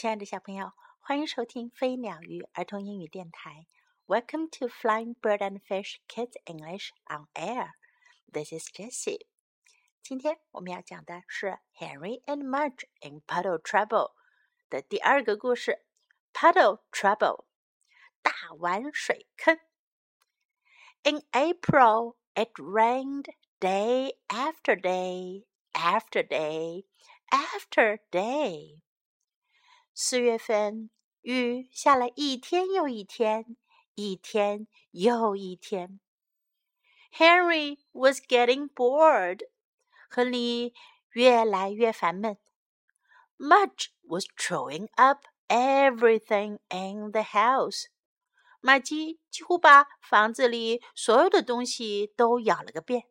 亲爱的小朋友，欢迎收听飞鸟鱼儿童英语电台。Welcome to Flying Bird and Fish Kids English on Air. This is Jessie. 今天我们要讲的是 Henry and Mudge in Puddle Trouble 的第二个故事，Puddle Trouble 大碗水坑。In April, it rained day after day after day after day. 四月份，雨下了一天又一天，一天又一天。Henry was getting bored，亨利越来越烦闷。Mudge was throwing up everything in the house，玛姬几乎把房子里所有的东西都咬了个遍。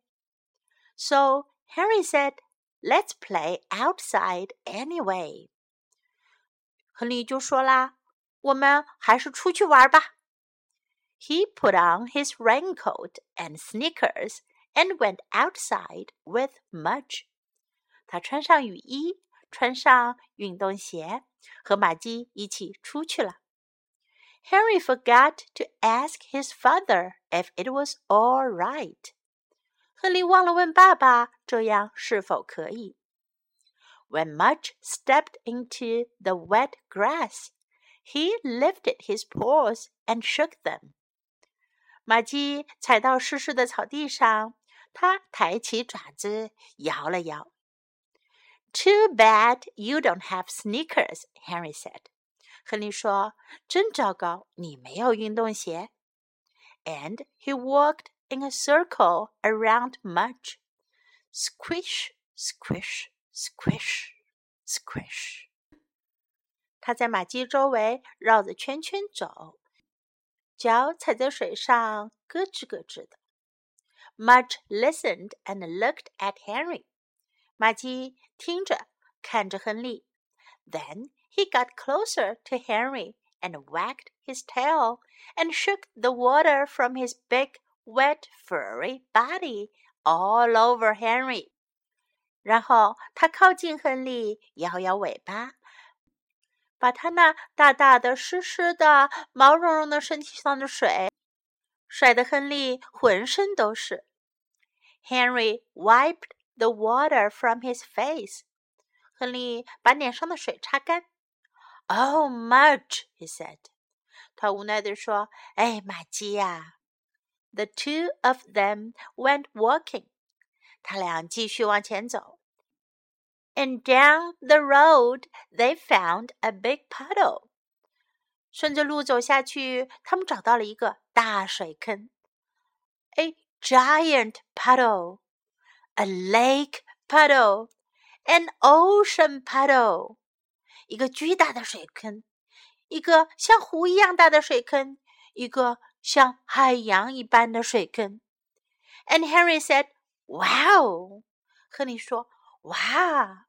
So Henry said, "Let's play outside anyway." 亨利就说啦：“我们还是出去玩吧。” He put on his raincoat and sneakers and went outside with Mudge. 他穿上雨衣，穿上运动鞋，和玛姬一起出去了。Henry forgot to ask his father if it was all right. 亨利忘了问爸爸这样是否可以。 when Mudge stepped into the wet grass, he lifted his paws and shook them. 玛姬踩到湿湿的草地上，他抬起爪子摇了摇。Too bad you don't have sneakers, Henry said. 亨利说：“真糟糕，你没有运动鞋。” And he walked in a circle around Mudge. Squish, squish, Squish, squish。他在马基周围绕着圈圈走，脚踩在水上，咯吱咯吱的。Mudge listened and looked at Henry。马基听着，看着亨利。Then he got closer to Henry and wagged his tail and shook the water from his big, wet, furry body all over Henry. 然后他靠近亨利，摇摇尾巴，把他那大大的、湿湿的、毛茸茸的身体上的水甩得亨利浑身都是。Henry wiped the water from his face。亨利把脸上的水擦干。Oh, Mudge, he said。他无奈地说：“哎，玛姬呀。” The two of them went walking。他俩继续往前走。And down the road they found a big puddle。顺着路走下去，他们找到了一个大水坑。A giant puddle, a lake puddle, an ocean puddle。一个巨大的水坑，一个像湖一样大的水坑，一个像海洋一般的水坑。And Henry said. Wow! 亨利说：“哇！”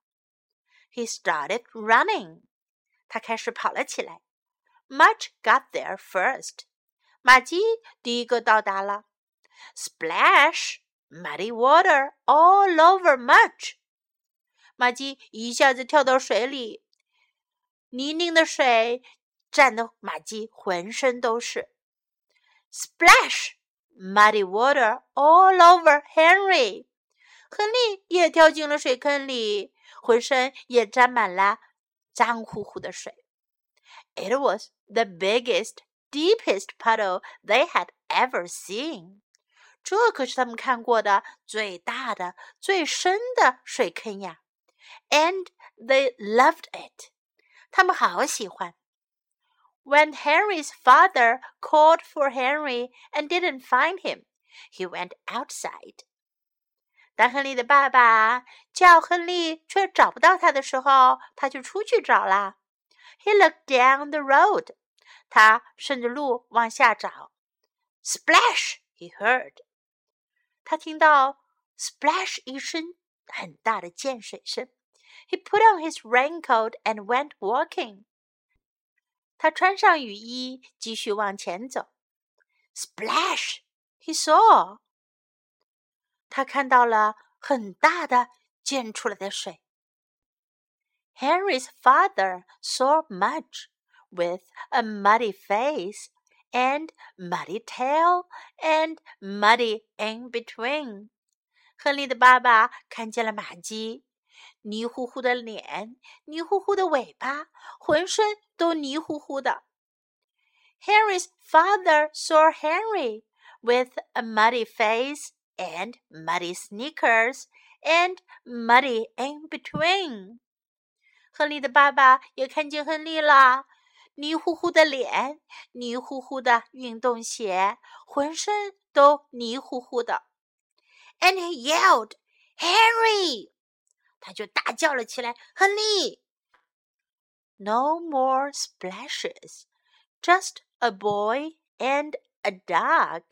He started running. 他开始跑了起来。Much got there first. 玛姬第一个到达了。Splash! Muddy water all over Mudge. 玛姬一下子跳到水里，泥泞的水沾得玛姬浑身都是。Splash! Muddy water all over Henry，亨利也跳进了水坑里，浑身也沾满了脏乎乎的水。It was the biggest, deepest puddle they had ever seen。这可是他们看过的最大的、最深的水坑呀！And they loved it，他们好喜欢。 When Henry's father called for Henry and didn't find him, he went outside. 当亨利的爸爸叫亨利却找不到他的时候，他就出去找啦。He looked down the road. 他顺着路往下找。Splash! He heard. 他听到 splash 一声很大的溅水声。He put on his raincoat and went walking. 他穿上雨衣，继续往前走。Splash! He saw. 他看到了很大的溅出来的水。 Henry's father saw Mudge with a muddy face and muddy tail and muddy in between。亨利的爸爸看见了玛姬， 泥糊糊的脸，泥糊糊的尾巴，浑身都泥糊糊的。Henry's father saw Henry with a muddy face and muddy sneakers and muddy in between。亨利的爸爸也看见亨利了，泥糊糊的脸，泥糊糊的运动鞋，浑身都泥糊糊的。And he yelled, "Henry!" 他就大叫了起来：“亨利！”No more splashes, just a boy and a dog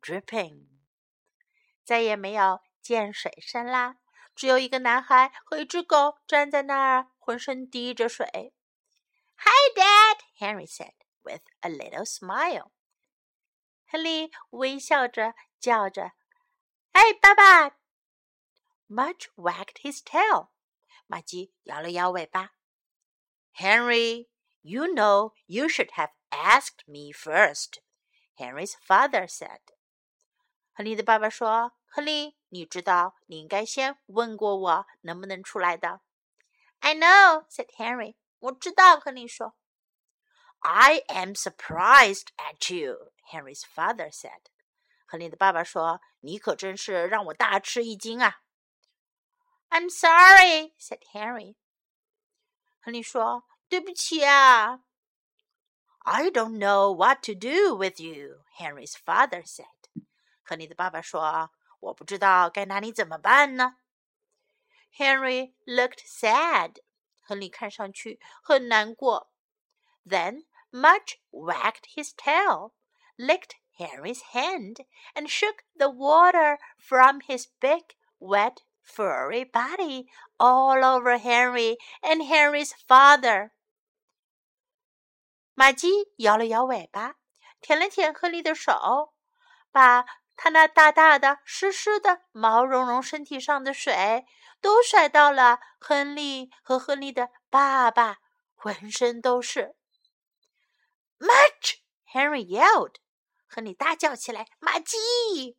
dripping。再也没有溅水声啦，只有一个男孩和一只狗站在那儿，浑身滴着水。Hi, Dad, Henry said with a little smile. 亨利微笑着叫着：“哎，爸爸！” Mudge wagged his tail. 玛姬摇了摇尾巴。Henry, you know you should have asked me first. Henry's father said. 亨利的爸爸说：“亨利，你知道你应该先问过我能不能出来的。” I know, said Henry. 我知道，亨利说。I am surprised at you, Henry's father said. 亨利的爸爸说：“你可真是让我大吃一惊啊！” I'm sorry, said Henry. 亨利说：“对不起啊。” I don't know what to do with you, Henry's father said. 亨利的爸爸说：“我不知道该拿你怎么办呢。” Henry looked sad. 亨利看上去很难过。Then Mudge wagged his tail, licked Henry's hand, and shook the water from his big, wet, furry body all over Henry and Henry's father. 玛姬摇了摇尾巴，舔了舔亨利的手，把他那大大的、湿湿的、毛茸茸身体上的水都甩到了亨利和亨利的爸爸，浑身都是。Much! Henry yelled. 亨利大叫起来：“玛姬！”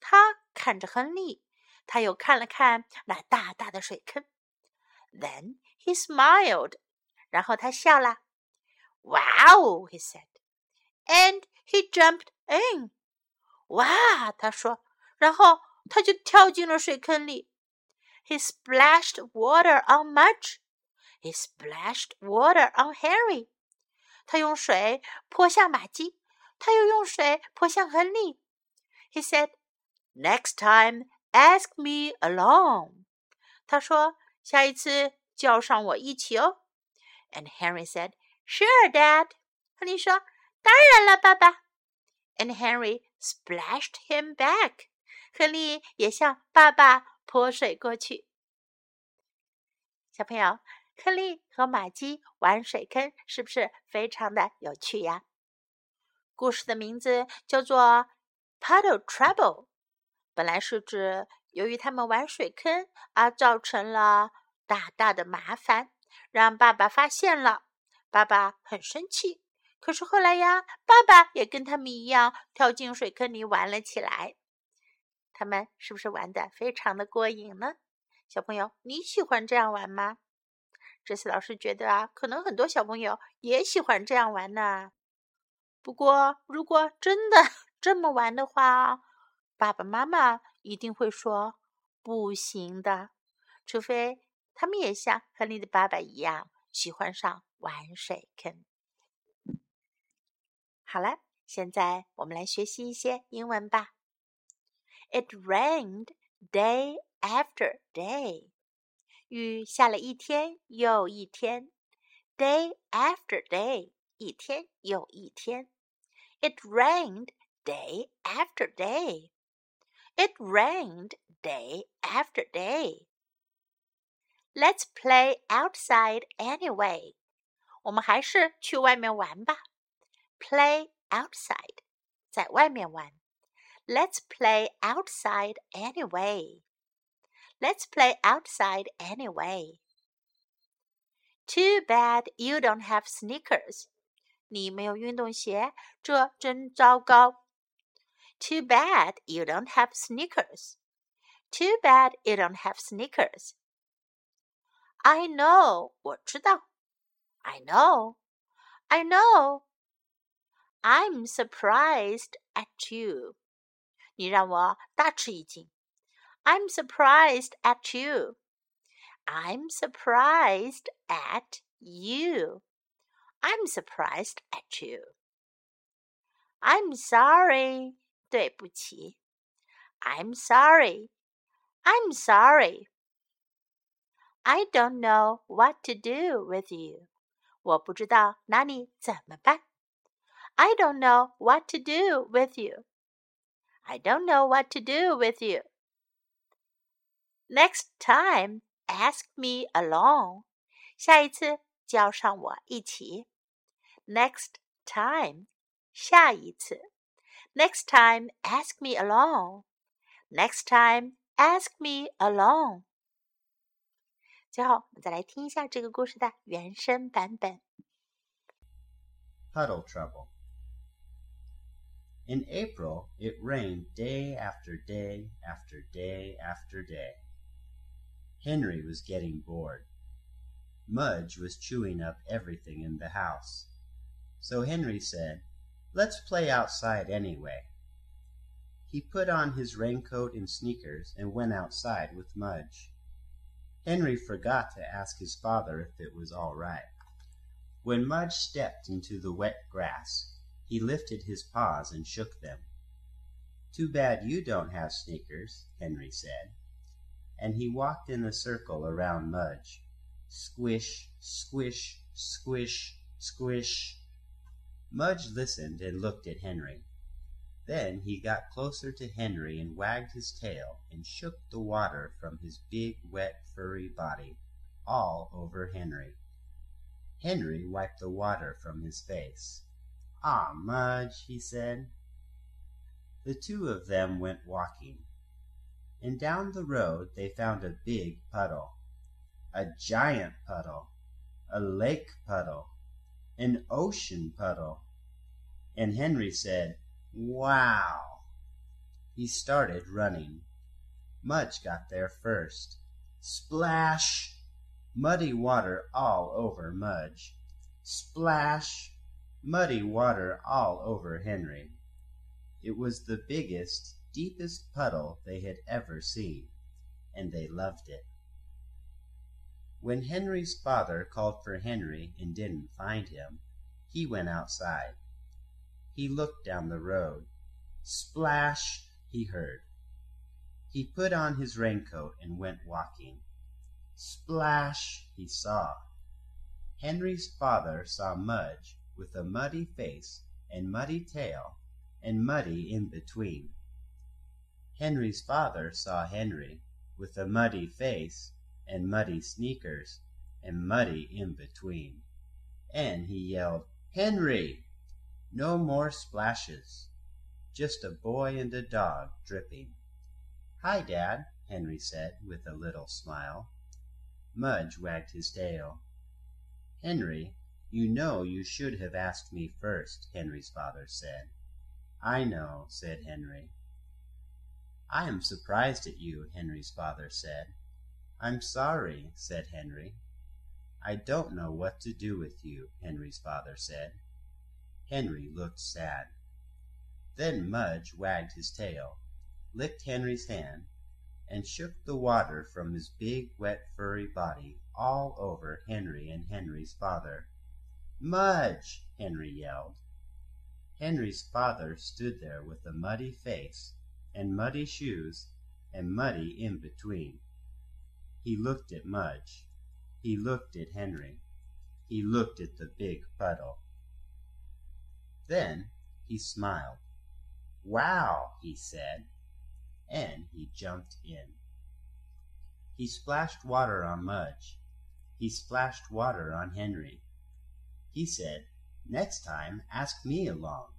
他看着亨利，他又看了看那大大的水坑。Then he smiled. 然后他笑了。Wow, he said. And he jumped in. 哇，他说，然后他就跳进了水坑里。He splashed water on Mudge. He splashed water on Harry. 他用水泼向玛姬，他又用水泼向亨利。He said, "Next time, ask me along." 他说，下一次叫上我一起哦。And Henry said, "Sure, Dad." 亨利说，当然了，爸爸。And Henry splashed him back. 亨利也向爸爸泼水过去。小朋友，亨利和玛姬玩水坑，是不是非常的有趣呀？故事的名字叫做《Puddle Trouble》， 本来是指由于他们玩水坑而造成了大大的麻烦，让爸爸发现了，爸爸很生气。可是后来呀，爸爸也跟他们一样跳进水坑里玩了起来。他们是不是玩的非常的过瘾呢？小朋友，你喜欢这样玩吗？这次老师觉得啊，可能很多小朋友也喜欢这样玩呢。不过，如果真的 这么玩的话，爸爸妈妈一定会说不行的，除非他们也像亨利的爸爸一样喜欢上玩水坑。好了，现在我们来学习一些英文吧。It rained day after day. 雨下了一天又一天，day after day，一天又一天。It rained day after day. It rained day after day. Let's play outside anyway. 我们还是去外面玩吧。Play outside，在外面玩。Let's play outside anyway. Let's play outside anyway. Too bad you don't have sneakers. 你没有运动鞋，这真糟糕。 Too bad you don't have sneakers. Too bad you don't have sneakers. I know，我知道。I know, I know. I'm surprised at you. 你让我大吃一惊。I'm surprised at you. I'm surprised at you. I'm surprised at you. I'm sorry. 对不起。I'm sorry. I'm sorry. I don't know what to do with you. 我不知道拿你怎么办。I don't know what to do with you. I don't know what to do with you. Next time, ask me along. 下一次叫上我一起。Next time，下一次。 Next time, ask me along. Next time, ask me along. 最后，我们再来听一下这个故事的原声版本。Puddle Trouble In April, it rained day after day after day after day. Henry was getting bored. Mudge was chewing up everything in the house. So Henry said, Let's play outside anyway. He put on his raincoat and sneakers and went outside with Mudge. Henry forgot to ask his father if it was all right. When Mudge stepped into the wet grass, he lifted his paws and shook them. Too bad you don't have sneakers, Henry said. And he walked in a circle around Mudge. Squish, squish, squish, squish. Mudge listened and looked at Henry. Then he got closer to Henry and wagged his tail and shook the water from his big, wet, furry body all over Henry. Henry wiped the water from his face. Ah, Mudge, he said. The two of them went walking, and down the road they found a big puddle, a giant puddle, a lake puddle, an ocean puddle. And Henry said, Wow! He started running. Mudge got there first. Splash! Muddy water all over Mudge. Splash! Muddy water all over Henry. It was the biggest, deepest puddle they had ever seen, and they loved it. When Henry's father called for Henry and didn't find him, he went outside. He looked down the road. Splash! he heard. He put on his raincoat and went walking. Splash! he saw. Henry's father saw Mudge with a muddy face and muddy tail and muddy in between. Henry's father saw Henry with a muddy face and muddy sneakers and muddy in between. And he yelled, Henry! No more splashes. Just a boy and a dog dripping. Hi, Dad, Henry said with a little smile. Mudge wagged his tail. Henry, you know you should have asked me first, Henry's father said. I know, said Henry. I am surprised at you, Henry's father said. I'm sorry, said Henry. I don't know what to do with you, Henry's father said. Henry looked sad. Then Mudge wagged his tail, licked Henry's hand, and shook the water from his big, wet, furry body all over Henry and Henry's father. Mudge! Henry yelled. Henry's father stood there with a muddy face and muddy shoes and muddy in between. He looked at Mudge. He looked at Henry. He looked at the big puddle. Then he smiled. "Wow!" he said, and he jumped in. He splashed water on Mudge. He splashed water on Henry. He said, "Next time ask me along."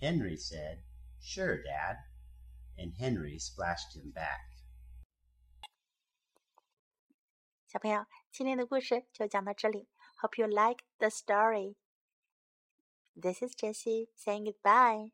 Henry said, "Sure, Dad," and Henry splashed him back. 小朋友，今天的故事就讲到这里。Hope you like the story. This is Jessie saying goodbye.